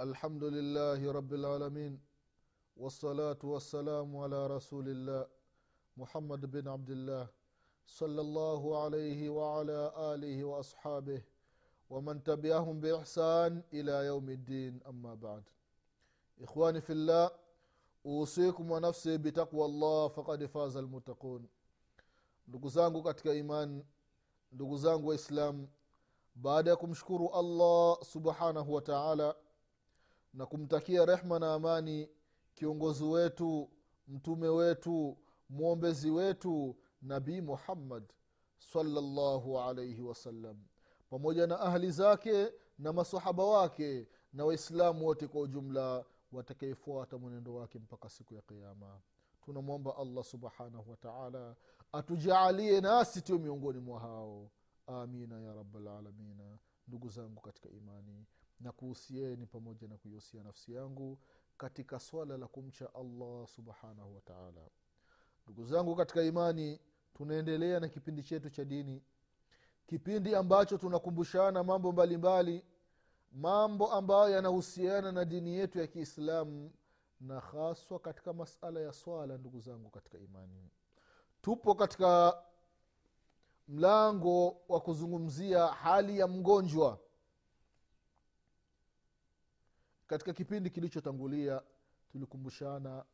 الحمد لله رب العالمين والصلاة والسلام على رسول الله محمد بن عبد الله صلى الله عليه وعلى آله وأصحابه ومن تبعهم بإحسان إلى يوم الدين أما بعد إخواني في الله أوصيكم ونفسي بتقوى الله فقد فاز المتقون ndugu zangu katika imani ndugu zangu waislamu baada ya kumshukuru allah subhanahu wa taala na kumtakia rehma na amani kiongozi wetu mtume wetu mwombezi wetu nabii muhammad salllahu alaihi wasallam pamoja na ahli zake na masahaba wake na waislamu wote kwa ujumla watakaefuata mwenendo wake mpaka siku ya qiama tunamwomba allah subhanahu wataala atujaalie nasi tio miongoni mwa hao. Amina ya rabalalamina ndugu zangu katika imani na kuhusieni pamoja na kuihusia nafsi yangu katika swala la kumcha allah subhanahu wataala ndugu zangu katika imani tunaendelea na kipindi chetu cha dini kipindi ambacho tunakumbushana mambo mbalimbali mbali, mambo ambayo yanahusiana na dini yetu ya kiislamu na haswa katika masala ya swala ndugu zangu katika imani. Tupo katika mlango wa kuzungumzia hali ya mgonjwa katika kipindi kilichotangulia tulikumbushana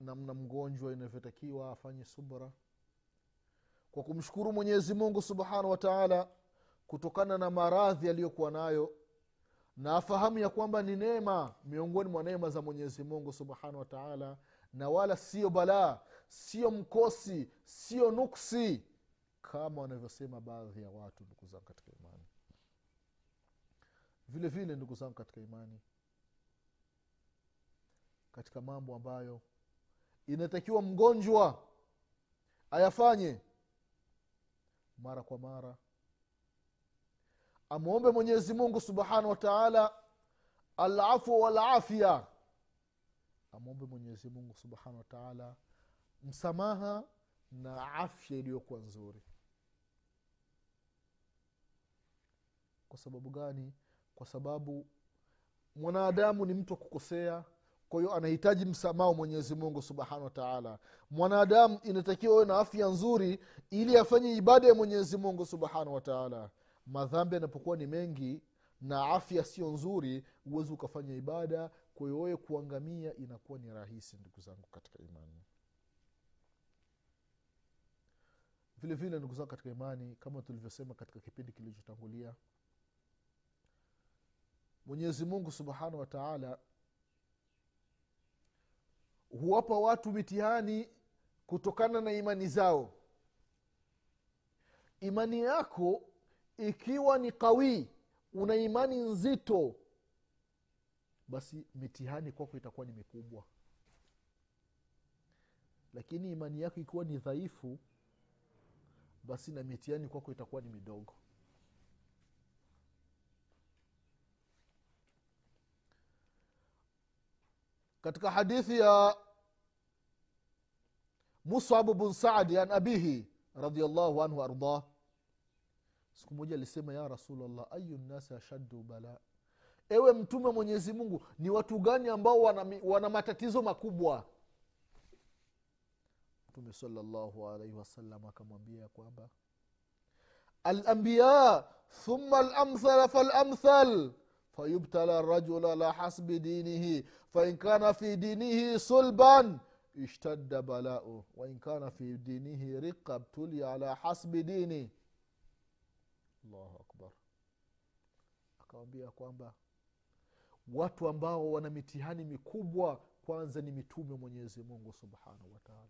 namna mgonjwa inavyotakiwa afanye subra. Kwa kumshukuru mwenyezi mungu subhanahu wa taala kutokana na maradhi aliyokuwa nayo na afahamu ya kwamba ni neema miongoni mwa neema za mwenyezi mungu subhanahu wa taala na wala sio balaa sio mkosi sio nuksi kama wanavyosema baadhi ya watu ndugu zangu katika imani vile vile ndugu zangu katika imani katika mambo ambayo inatakiwa mgonjwa ayafanye mara kwa mara. Amwombe mwenyezi mungu subhanahu wa taala alafu walafya. Amwombe mwenyezi mungu subhanahu wa taala msamaha na afya iliyokuwa nzuri. Kwa sababu gani kwa sababu mwanadamu ni mtu wa kukosea kwa hiyo anahitaji msamaha wa mwenyezi mungu subhanahu wataala mwanadamu inatakiwa uwe na afya nzuri ili afanye ibada ya mwenyezi mungu subhanahu wa taala. Madhambi yanapokuwa ni mengi na afya sio nzuri huwezi ukafanya ibada kwa wewe kuangamia inakuwa ni rahisi ndugu zangu katika imani. Vile vile ndugu zangu katika imani kama tulivyosema katika kipindi kilichotangulia mwenyezi mungu subhanahu wa taala huwapa watu mitihani kutokana na imani zao. Imani yako ikiwa ni kawii una imani nzito basi mitihani kwako itakuwa ni mikubwa. Lakini imani yako ikiwa ni dhaifu basi na mitihani kwako itakuwa ni midogo katika hadithi ya musab bn sadi an abihi radiallahu anhu ardah siku moja alisema ya rasulllah ayu nnasi ashaddu bala ewe mtume mwenyezi mungu ni watu gani ambao wana, wana matatizo makubwa? Mtume salllahu alaihi wasallam akamwambia kwamba alambiya thumma lamthala falamthal fayubtala rajul ala hasbi dinihi fain kana fi dinihi sulban ishtadda balau wain kana fi dinihi riqa btulia ala hasbi dini allahu akbar. Akawambia kwamba watu ambao wana mitihani mikubwa kwanza ni mitume mwenyezi mungu subhanahu wataala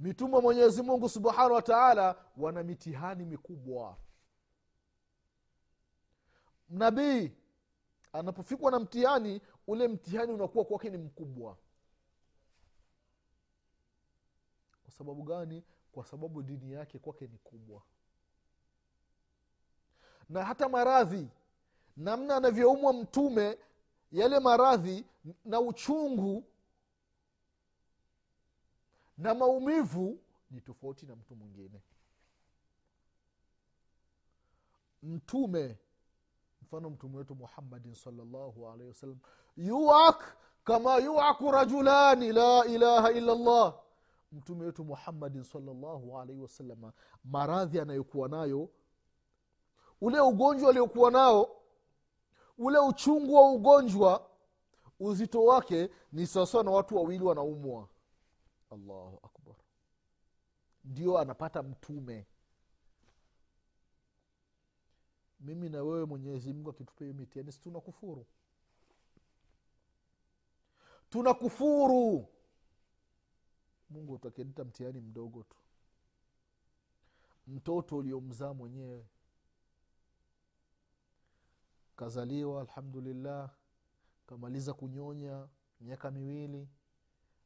mitume mwenyezi mungu subhanahu wataala wana mitihani mikubwa nabii anapofikwa na mtihani ule mtihani unakuwa kwake ni mkubwa. Kwa sababu gani? Kwa sababu dini yake kwake ni kubwa. Na hata maradhi namna anavyoumwa mtume yale maradhi na uchungu na maumivu ni tofauti na mtu mwingine. Mtume mfano mtume wetu muhammadin salllahu alaihi wasallam yuak kama yuaku rajulani la ilaha illa llah mtume wetu muhammadin salllahu alaihi wasalama maradhi anayokuwa nayo ule ugonjwa aliokuwa nao ule uchungu wa ugonjwa uzito wake ni sawasawa na watu wawili wanaumwa. Allahu akbar. Ndio anapata mtume mimi na wewe mwenyezi mungu hiyo mitihani si tuna kufuru tuna kufuru mungu utakenita mtihani mdogo tu. Mtoto uliomzaa mwenyewe. Kazaliwa alhamdulillah. Kamaliza kunyonya miaka miwili.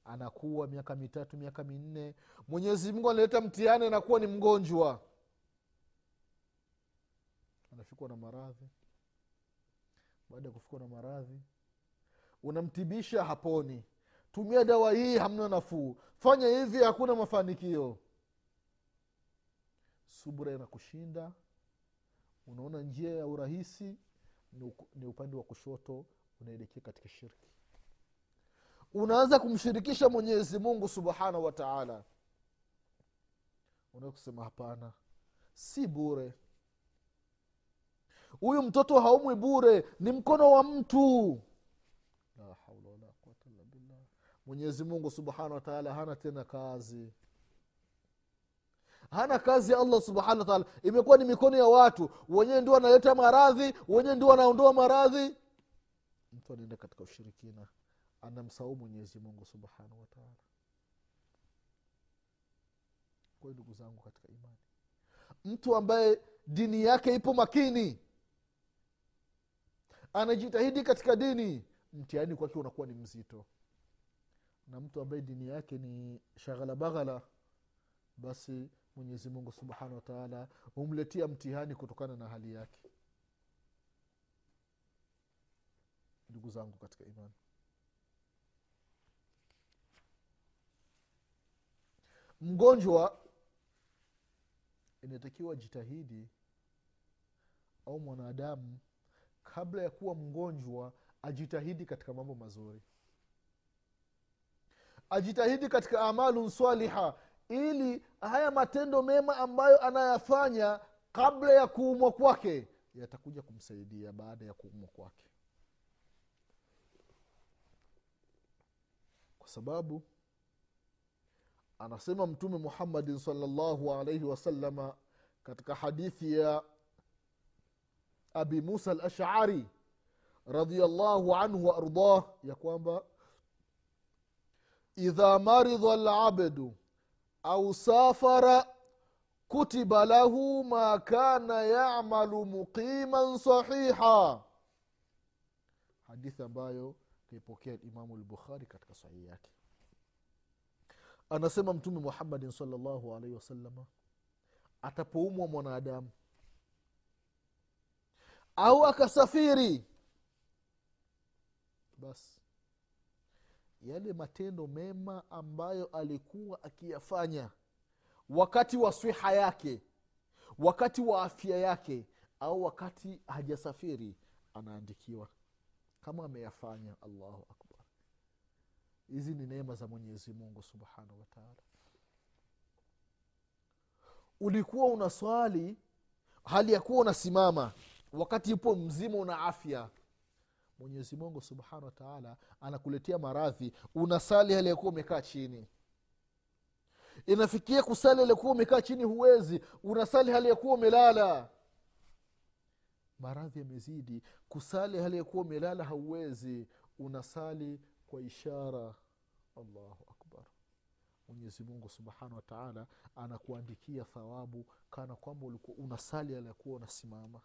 Anakuwa miaka mitatu miaka minne. Mwenyezi mungu analeta mtihani anakuwa ni mgonjwa anafikwa na maradhi. Baada ya kufikwa na maradhi unamtibisha haponi. Tumia dawa hii hamna nafuu. Fanya hivi hakuna mafanikio. Subra inakushinda. Unaona njia ya urahisi ni upande wa kushoto unaelekea katika shirki. Unaanza kumshirikisha mwenyezi mungu subhanahu wa taala. Unaweza kusema hapana si bure huyu mtoto haumwi bure ni mkono wa mtu. La haula wala mwenyezi mungu subhanahu wataala hana tena kazi. Hana kazi ya allah subhanahu wataala imekuwa ni mikono ya watu. Wenyewe ndio wanaleta maradhi wenyewe ndio wanaondoa maradhi. Mtu anaenda katika ushirikina. Anamsahau mwenyezi mungu subhanahu wataala kwayo ndugu zangu katika imani mtu ambaye dini yake ipo makini anajitahidi katika dini. Mtihani kwake unakuwa ni mzito. Na mtu ambaye dini yake ni shaghala baghala basi mwenyezi mungu subhanahu wataala humletia mtihani kutokana na hali yake. Ndugu zangu katika imani. Mgonjwa inatakiwa jitahidi au mwanadamu kabla ya kuwa mgonjwa ajitahidi katika mambo mazuri. Ajitahidi katika amalun swaliha ili haya matendo mema ambayo anayafanya kabla ya kuumwa kwake yatakuja kumsaidia baada ya kuumwa kwake. Kwa sababu anasema mtume muhammadin salllahu alaihi wasalama katika hadithi ya abi musa alashari radiallahu anhu waardah ya kwamba idha maridha labdu au safara kutiba lahu ma kana yamalu muqiman sahiha. Hadithi ambayo kaipokea imamu lbukhari katika sahihi yake. Anasema mtume muhammadin salllahu alaihi wasalama atapoumwa mwanadamu au akasafiri. Basi yale matendo mema ambayo alikuwa akiyafanya. Wakati wa swiha yake wakati wa afya yake au wakati hajasafiri anaandikiwa kama ameyafanya allahu akbar. Hizi ni neema za mwenyezi mungu subhanahu wataala ulikuwa unaswali hali ya kuwa unasimama wakati upo mzima una afya mwenyezi mungu subhanahu wataala anakuletea maradhi. Unasali hali yakuwa umekaa chini. Inafikia kusali hali yakuwa umekaa chini huwezi. Unasali hali yakuwa umelala. Maradhi yamezidi. Kusali hali yakuwa umelala hauwezi. Unasali kwa ishara. Allahu akbar. Mwenyezi mungu subhanahu wataala anakuandikia thawabu kana kwamba ulikuwa unasali hali yakuwa unasimama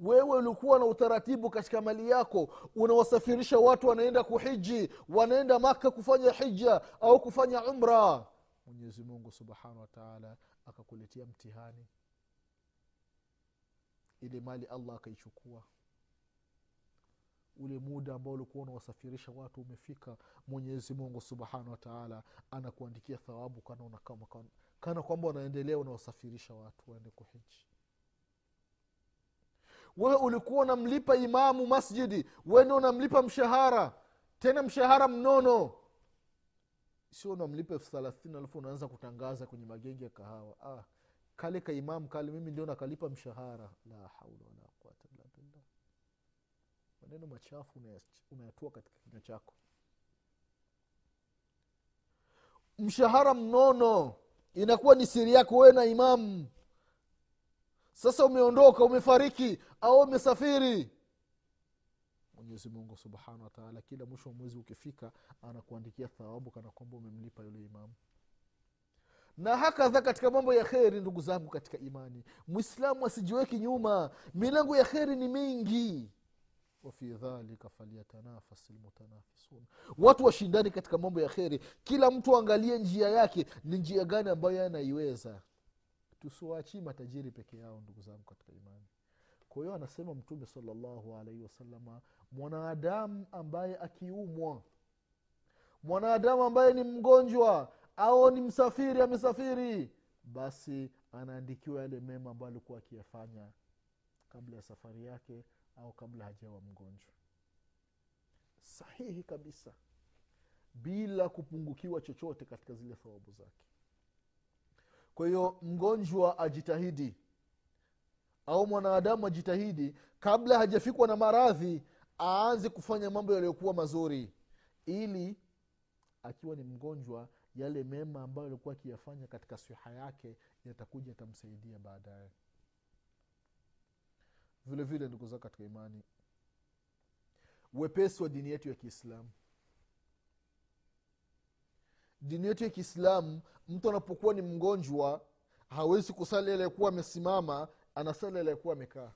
wewe ulikuwa na utaratibu katika mali yako unawasafirisha watu wanaenda kuhiji wanaenda maka kufanya hija au kufanya umra. Mwenyezi mungu subhanahu wataala akakuletea mtihani ile mali allah akaichukua. Ule muda ambao ulikuwa unawasafirisha watu umefika mwenyezi mungu subhanahu wataala anakuandikia thawabu kana, kana, kwamba unaendelea unawasafirisha watu waende kuhiji wewe ulikuwa unamlipa imamu masjidi. Wende unamlipa mshahara. Tena mshahara mnono. Sio unamlipa elfu thelathini alafu unaanza kutangaza kwenye magenge ya kahawa. Ah, kale kaimamu kale mimi ndio nakalipa mshahara. La haula wala quwata illa billah. Maneno machafu unayatua katika kinywa chako. Mshahara mnono. Inakuwa ni siri yako wewe na imamu sasa umeondoka umefariki au umesafiri? Mwenyezi mungu subhanahu wataala kila mwisho wa mwezi ukifika anakuandikia thawabu kana kwamba umemlipa yule imamu. Na hakadha katika mambo ya kheri ndugu zangu katika imani. Mwislamu asijiweki nyuma. Milango ya kheri ni mingi. Wafi dhalika falyatanafasi lmutanafisun watu washindani katika mambo ya kheri. Kila mtu aangalie njia yake ni njia gani ambayo anaiweza tusiwaachii matajiri peke yao ndugu zangu katika imani. Kwa hiyo anasema mtume salllahu alaihi wasalama mwanadamu ambaye akiumwa mwanadamu ambaye ni mgonjwa au ni msafiri amesafiri basi anaandikiwa yale mema ambayo alikuwa akiyafanya kabla ya safari yake au kabla hajawa mgonjwa. Sahihi kabisa bila kupungukiwa chochote katika zile thawabu zake kwa hiyo mgonjwa ajitahidi au mwanadamu ajitahidi kabla hajafikwa na maradhi aanze kufanya mambo yaliyokuwa mazuri ili akiwa ni mgonjwa yale mema ambayo alikuwa akiyafanya katika siha yake yatakuja yatamsaidia baadaye. Vile vile ndugu zao katika imani wepesi wa dini yetu ya kiislamu dini yetu ya kiislamu mtu anapokuwa ni mgonjwa hawezi kusali aliyekuwa amesimama anasali aliyekuwa amekaa.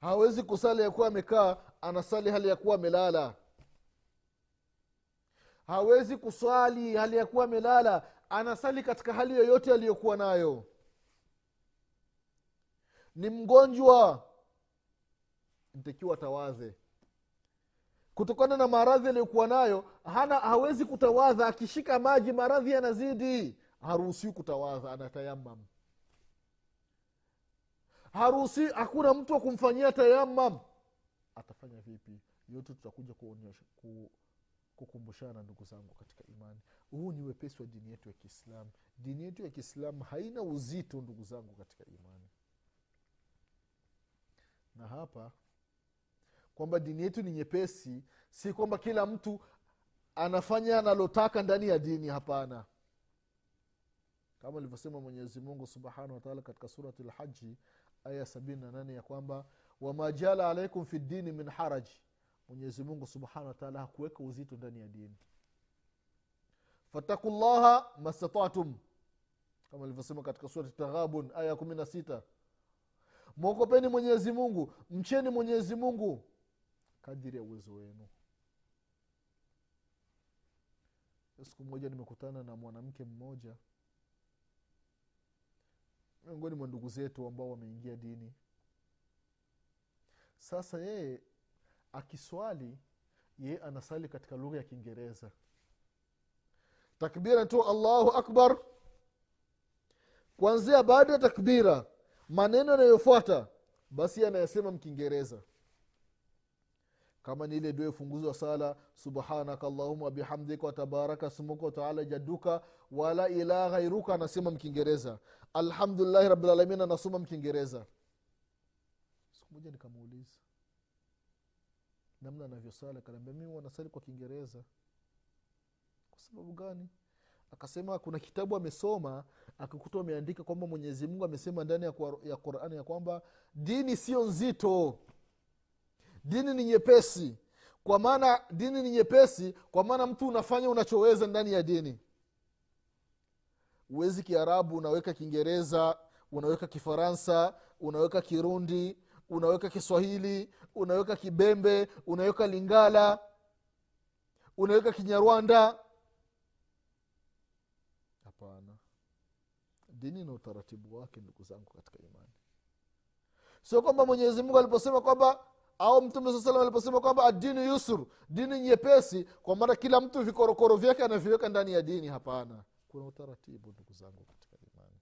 Hawezi kusali aliyekuwa amekaa anasali hali ya kuwa amelala. Hawezi kuswali hali ya kuwa amelala anasali katika hali yoyote aliyokuwa nayo. Ni mgonjwa. Ntakiwa tawadhe kutokana na maradhi aliyokuwa nayo hana hawezi kutawadha. Akishika maji maradhi yanazidi. Haruhusiwi kutawadha anatayamam. Haruhusi hakuna mtu wa kumfanyia tayamam. Atafanya vipi? Yote tutakuja kuonyesha ku, kukumbushana ndugu zangu katika imani. Huu ni wepesi wa dini yetu ya kiislamu. Dini yetu ya kiislamu haina uzito ndugu zangu katika imani. Na hapa kwamba dini yetu ni nyepesi si kwamba kila mtu anafanya analotaka ndani ya dini hapana. Kama alivyosema mwenyezi mungu subhanahu wataala katika surati lhaji aya sabini na nane ya kwamba wama jala alaikum fi dini min haraji mwenyezi mungu subhanahu wataala hakuweka uzito ndani ya dini. Fataku llaha mastatatum. Kama alivyosema katika surati taghabun aya ya kumi na sita. Mwokopeni mwenyezi mungu mcheni mwenyezi mungu kadiri ya uwezo wenu. Siku moja nimekutana na mwanamke mmoja miongoni mwa ndugu zetu ambao wameingia dini. Sasa yeye akiswali yeye anasali katika lugha ya kiingereza. Takbira tu allahu akbar. Kwanzia baada ya takbira maneno yanayofuata basi anayasema mkiingereza kama ni ile dua ufunguzi sala subhanaka allahuma bihamdika watabaraka smuka wataala jaduka wala ilaha ghairuka anasema mkiingereza. Alhamdulillahi rabilalamin anasoma mkiingereza. Siku nikamuuliza namna anavyosali akaniambia mimi wanasali kwa kiingereza. Kwa sababu gani? Akasema kuna kitabu amesoma akikuta ameandika kwamba mwenyezi mungu amesema ndani ya, ya qurani ya kwamba dini sio nzito dini ni nyepesi. Kwa maana dini ni nyepesi kwa maana mtu unafanya unachoweza ndani ya dini. Uwezi kiarabu unaweka kiingereza unaweka kifaransa unaweka kirundi unaweka kiswahili unaweka kibembe unaweka lingala unaweka kinyarwanda. Hapana. Dini na utaratibu wake ndugu zangu katika imani. Sio kwamba mwenyezi mungu aliposema kwamba au mtume saa salam aliposema kwamba adini yusur dini nyepesi kwa maana kila mtu vikorokoro vyake anaviweka ndani ya dini hapana. Kuna utaratibu ndugu zangu katika imani.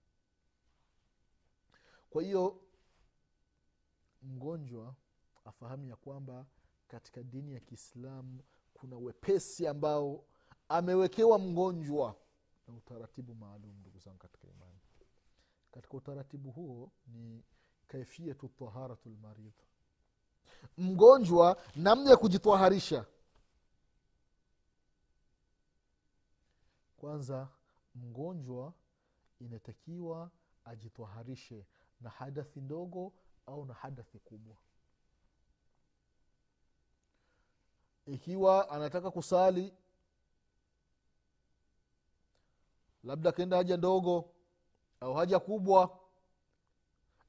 Kwa hiyo mgonjwa afahamu ya kwamba katika dini ya kiislamu kuna wepesi ambao amewekewa mgonjwa na utaratibu maalum ndugu zangu katika imani. Katika utaratibu huo ni kaifiyatu taharatu lmaridh mgonjwa namna ya kujitwaharisha. Kwanza mgonjwa inatakiwa ajitwaharishe na hadathi ndogo au na hadathi kubwa. Ikiwa anataka kusali labda akaenda haja ndogo au haja kubwa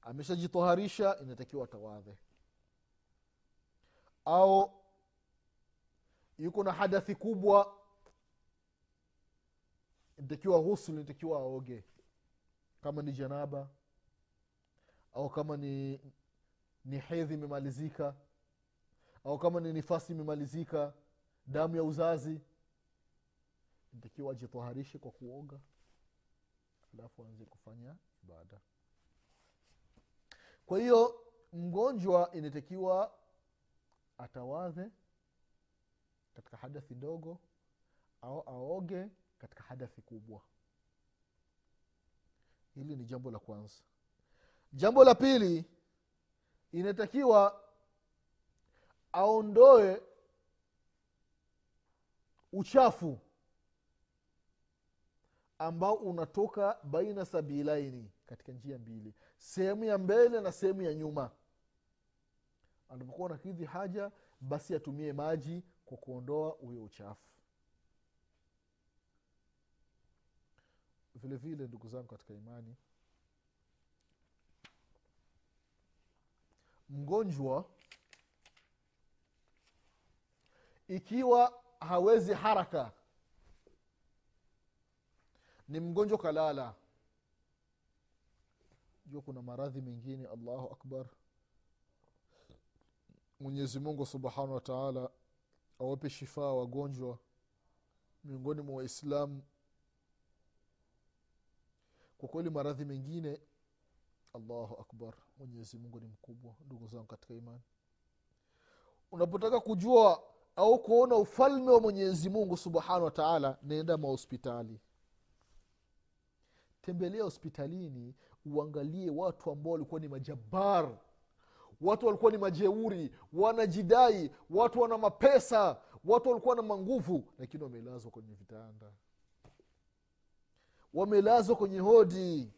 ameshajitoharisha inatakiwa atawadhe au yuko na hadathi kubwa inatakiwa ghusl inatakiwa aoge. Kama ni janaba au kama ni ni hedhi imemalizika au kama ni nifasi imemalizika damu ya uzazi inatakiwa ajitaharishe kwa kuoga alafu aanze kufanya ibada. Kwa hiyo mgonjwa inatakiwa atawadhe katika hadathi ndogo au aoge katika hadathi kubwa. Hili ni jambo la kwanza. Jambo la pili inatakiwa aondoe uchafu ambao unatoka baina sabilaini katika njia mbili sehemu ya mbele na sehemu ya nyuma anapokuwa nakidhi haja basi atumie maji kwa kuondoa huyo uchafu. Vile vile ndugu zangu katika imani mgonjwa ikiwa hawezi haraka ni mgonjwa kalala. Jua kuna maradhi mengine allahu akbar mwenyezi mungu subhanahu wataala awape shifaa wagonjwa miongoni mwa waislamu. Kwa kweli maradhi mengine allahu akbar mwenyezi mungu ni mkubwa ndugu zangu katika imani. Unapotaka kujua au kuona ufalme wa mwenyezi mungu subhanahu wataala naenda mahospitali. Tembelea hospitalini uangalie watu ambao walikuwa ni majabar watu walikuwa ni majeuri wanajidai watu wana mapesa watu walikuwa na manguvu lakini wamelazwa kwenye vitanda. Wamelazwa kwenye hodi.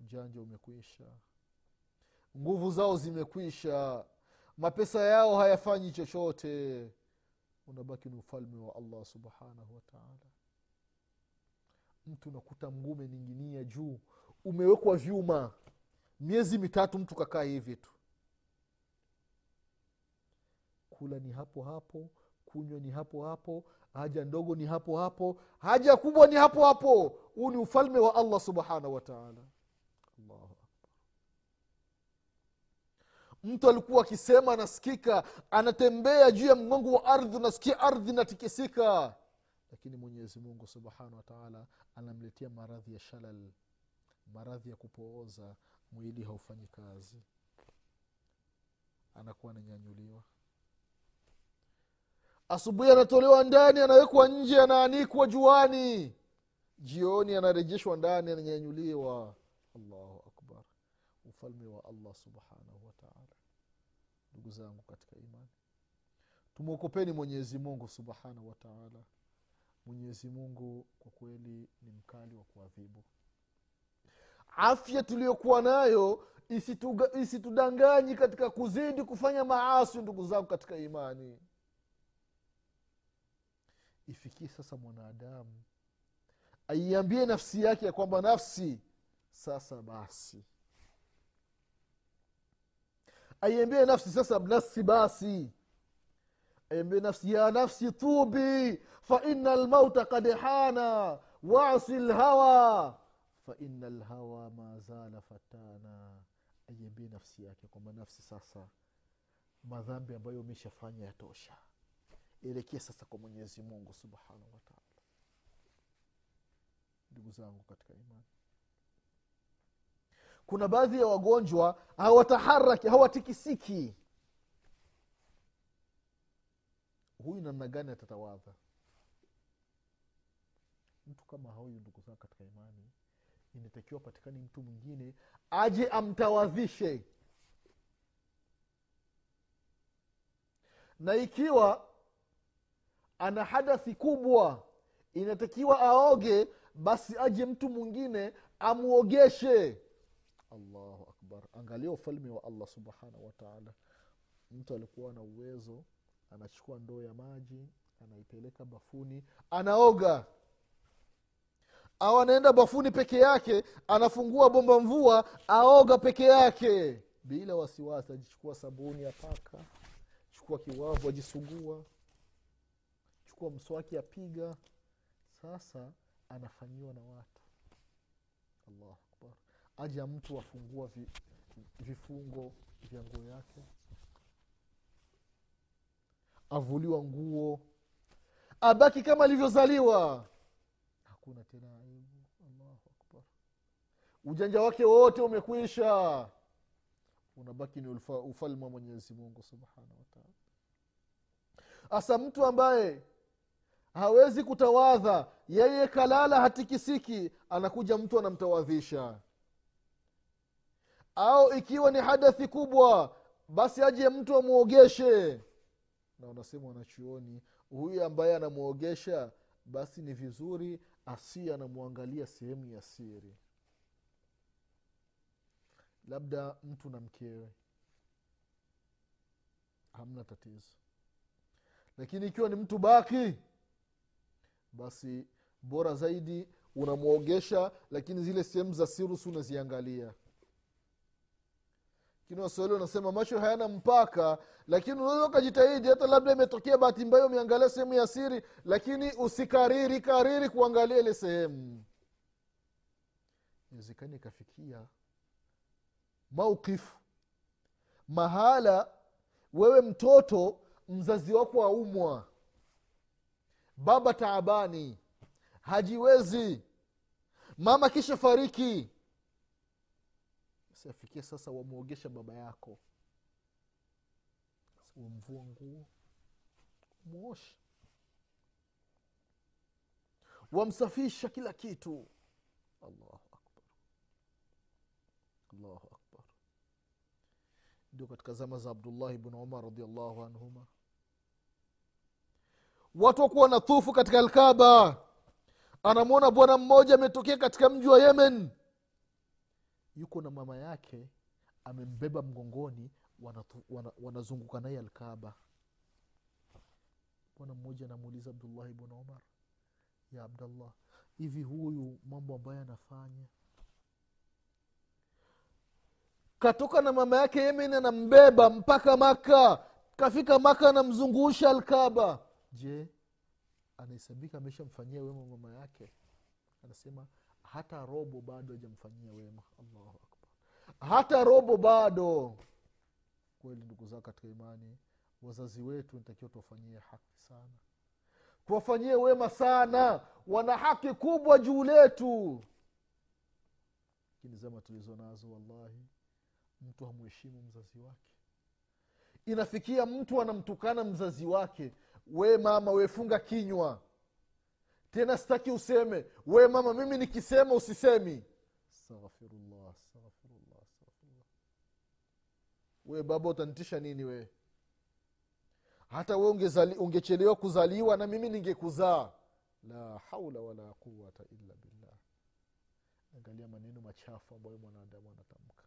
Ujanja umekwisha. Nguvu zao zimekwisha. Mapesa yao hayafanyi chochote. Unabaki ni ufalme wa allah subhanahu wataala mtu unakuta mguu umening'inia juu. Umewekwa vyuma miezi mitatu mtu kakaa hivi tu. Kula ni hapo hapo kunywa ni hapo hapo haja ndogo ni hapo hapo haja kubwa ni hapo hapo. Huu ni ufalme wa allah subhanahu wataala mtu alikuwa akisema anasikika anatembea juu ya mgongo wa ardhi unasikia ardhi inatikisika. Lakini mwenyezi mungu subhanahu wataala anamletea maradhi ya shalal maradhi ya kupooza mwili haufanyi kazi. Anakuwa ananyanyuliwa. Asubuhi anatolewa ndani anawekwa nje anaanikwa juani. Jioni anarejeshwa ndani ananyanyuliwa. Allahu akbar. Ufalme wa allah subhanahu wataala ndugu zangu katika imani. Tumwokopeni mwenyezi mungu subhanahu wataala mwenyezi mungu kwa kweli ni mkali wa kuadhibu afya tuliyokuwa nayo isitudanganyi katika kuzidi kufanya maasi ndugu zangu katika imani. Ifikie sasa mwanadamu aiambie nafsi yake ya kwamba nafsi sasa basi. Aiambie nafsi sasa nafsi basi. Aiambie nafsi ya nafsi tubi. Faina lmauta kad hana wasi lhawa faina lhawa mazala fatana. Aiambie nafsi yake kwamba nafsi sasa madhambi ambayo umeshafanya yatosha. Elekee sasa kwa mwenyezi mungu subhanahu wataala ndugu zangu katika imani. Kuna baadhi ya wagonjwa hawataharaki hawatikisiki. Huyu namna gani atatawadha? Mtu kama huyu ndugu zangu katika imani inatakiwa patikani mtu mwingine aje amtawadhishe. Na ikiwa ana hadathi kubwa inatakiwa aoge basi aje mtu mwingine amuogeshe. Allahu akbar. Angalia ufalme wa allah subhanahu wataala mtu alikuwa na uwezo anachukua ndoo ya maji anaipeleka bafuni anaoga au anaenda bafuni peke yake anafungua bomba mvua aoga peke yake. Bila wasiwasi ajichukua sabuni apaka chukua kiwavu ajisugua chukua mswaki apiga. Sasa anafanyiwa na watu. Akbar. Aja mtu afungua vi, vifungo vya nguo yake. Avuliwa nguo. Abaki kama alivyozaliwa hakuna tena aibu. Allahu akbar. Ujanja wake wote umekwisha. Unabaki ni ufalme wa mwenyezi mungu subhanahu wataala hasa mtu ambaye hawezi kutawadha yeye kalala hatikisiki anakuja mtu anamtawadhisha. Au ikiwa ni hadathi kubwa basi aje mtu amwogeshe na wanasema wanachuoni huyu ambaye anamwogesha basi ni vizuri asi anamwangalia sehemu ya siri. Labda mtu na mkewe. Hamna tatizo. Lakini ikiwa ni mtu baki basi bora zaidi unamwogesha lakini zile sehemu za sirusi unaziangalia lakini waswahili wanasema macho hayana mpaka. Lakini unaweza ukajitahidi hata labda imetokea bahati mbaya umeangalia sehemu ya siri lakini usikariri kariri kuangalia ile sehemu. Iwezekani ikafikia maukifu. Mahala wewe mtoto mzazi wako aumwa. Baba taabani. Hajiwezi. Mama kisha fariki afikie sasa wamwogesha baba yako. Wamvua nguo. Mwosha wamsafisha kila kitu. Allahu akbar. Allahu akbar. Ndio katika zama za abdullahi bnu umar radiallahu anhuma. Watu wakuwa na katika alkaba anamwona bwana mmoja ametokea katika mji wa yemen yuko na mama yake amembeba mgongoni wanazunguka wana, naye alkaba bwana mmoja anamuuliza abdullahi bnu umar ya abdallah hivi huyu mambo ambayo anafanya? Katoka na mama yake yemen anambeba mpaka maka kafika maka anamzungusha alkaba je anahesabika ameshamfanyia wema mama yake? Anasema hata robo bado hajamfanyia wema. Allahu akbar. Hata robo bado. Kweli ndugu zao katika imani wazazi wetu nitakiwa tuwafanyie haki sana. Tuwafanyie wema sana. Wana haki kubwa juu letu. Lakini zama tulizo nazo wallahi mtu hamheshimu mzazi wake. Inafikia mtu anamtukana mzazi wake. We mama wefunga kinywa tena sitaki useme. We mama mimi nikisema usisemi. Astaghfirullah astaghfirullah astaghfirullah. We baba utanitisha nini we hata we ungechelewa kuzaliwa na mimi ningekuzaa. La haula wala quwata illa billah. Angalia maneno machafu ambayo mwanadamu anatamka.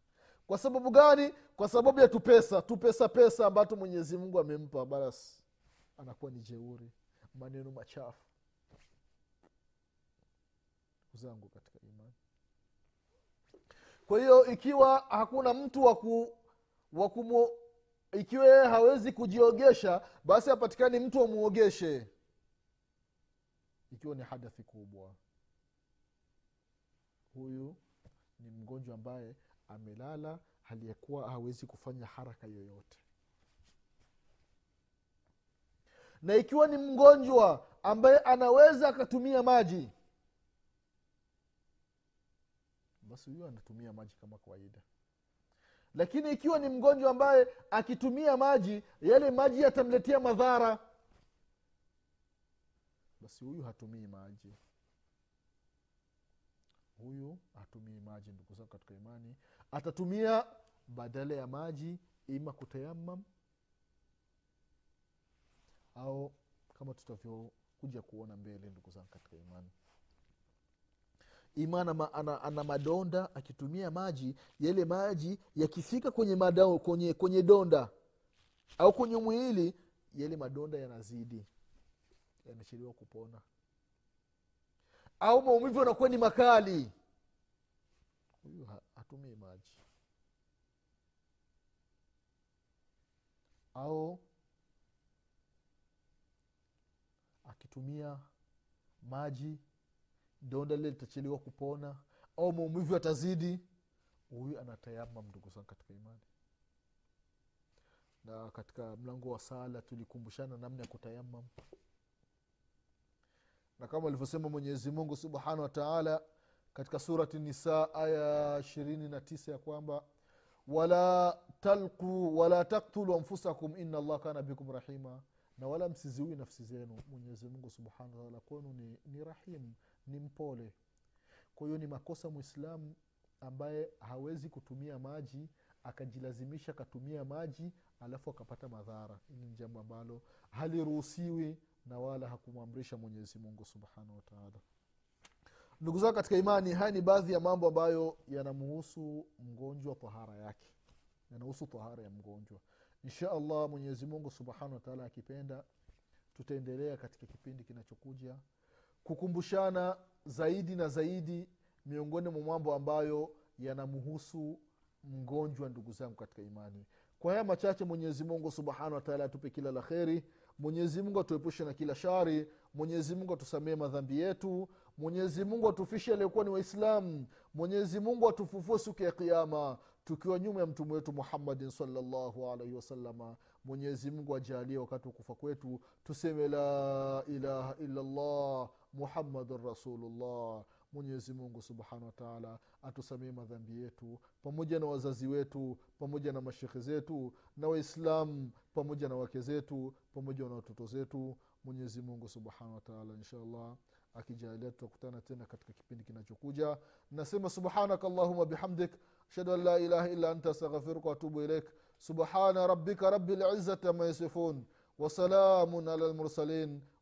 Kwa sababu gani? Kwa sababu ya tupesa tupesa pesa ambato mwenyezi mungu amempa basi anakuwa ni jeuri. Maneno machafu zangu katika imani. Kwa hiyo ikiwa hakuna mtu waku, wakumu ikiwa yeye hawezi kujiogesha basi apatikani mtu amwogeshe ikiwa ni hadathi kubwa. Huyu ni mgonjwa ambaye amelala aliyekuwa hawezi kufanya haraka yoyote. Na ikiwa ni mgonjwa ambaye anaweza akatumia maji basi huyo anatumia maji kama kawaida. Lakini ikiwa ni mgonjwa ambaye akitumia maji yale maji yatamletea madhara. Basi huyu hatumii maji. Huyu hatumii maji ndugu zangu katika imani. Atatumia badala ya maji ima kutayamam au kama tutavyokuja kuona mbele ndugu zangu katika imani ima ana, ana, madonda akitumia maji yale maji yakifika kwenye, kwenye kwenye donda au kwenye mwili yale madonda yanazidi yanachelewa kupona. Au maumivu yanakuwa ni makali. Huyu hatumii maji. Au akitumia maji donda lile litachiliwa kupona au maumivu yatazidi huyu anatayamam ndugu zangu katika imani. Na katika mlango wa sala tulikumbushana namna ya kutayamam na kama alivyosema mwenyezi mungu subhanahu wataala katika surati nisa aya ishirini na tisa ya kwamba wala talku wala taktulu anfusakum ina allah kana bikum rahima. Na wala msiziui nafsi zenu mwenyezi mungu subhanahu wataala kwenu ni, ni rahimu ni mpole. Kwa hiyo ni makosa mwislamu ambaye hawezi kutumia maji akajilazimisha akatumia maji alafu akapata madhara. Hili ni jambo ambalo haliruhusiwi na wala hakumwamrisha mwenyezi mungu subhanahu wataala ndugu zao katika imani haya ni baadhi ya mambo ambayo yanamhusu mgonjwa tahara yake. Yanahusu tahara ya mgonjwa. Insha allah mwenyezi subhanahu wataala akipenda tutaendelea katika kipindi kinachokuja kukumbushana zaidi na zaidi miongoni mwa mambo ambayo yanamhusu mgonjwa ndugu zangu katika imani. Kwa haya machache mwenyezi mungu subhanahu wataala atupe kila la kheri. Mwenyezi mungu atuepushe na kila shari. Mwenyezi mungu atusamee madhambi yetu. Mwenyezi mungu atufishe aliyekuwa ni waislamu. Mwenyezi mungu atufufue siku ya kiama tukiwa nyuma ya mtume wetu muhammadin salllahu alaihi wasalama mwenyezi mungu ajalie wakati wa kufa kwetu. Tuseme la ilaha illallah muhammadun rasulullah mwenyezi mungu subhanahu wataala atusamee madhambi yetu pamoja na wazazi wetu pamoja na mashekhe zetu na waislamu pamoja na wake zetu pamoja na watoto zetu. Mwenyezi mungu subhanahu wataala inshallah akijalia tutakutana tena katika kipindi kinachokuja. Nasema subhanaka allahuma bihamdik ashhadu an la ilaha illa anta astaghfiruka waatubu ilaik. Subhana rabika rabi lizati ama yasifun wasalamun ala lmursalin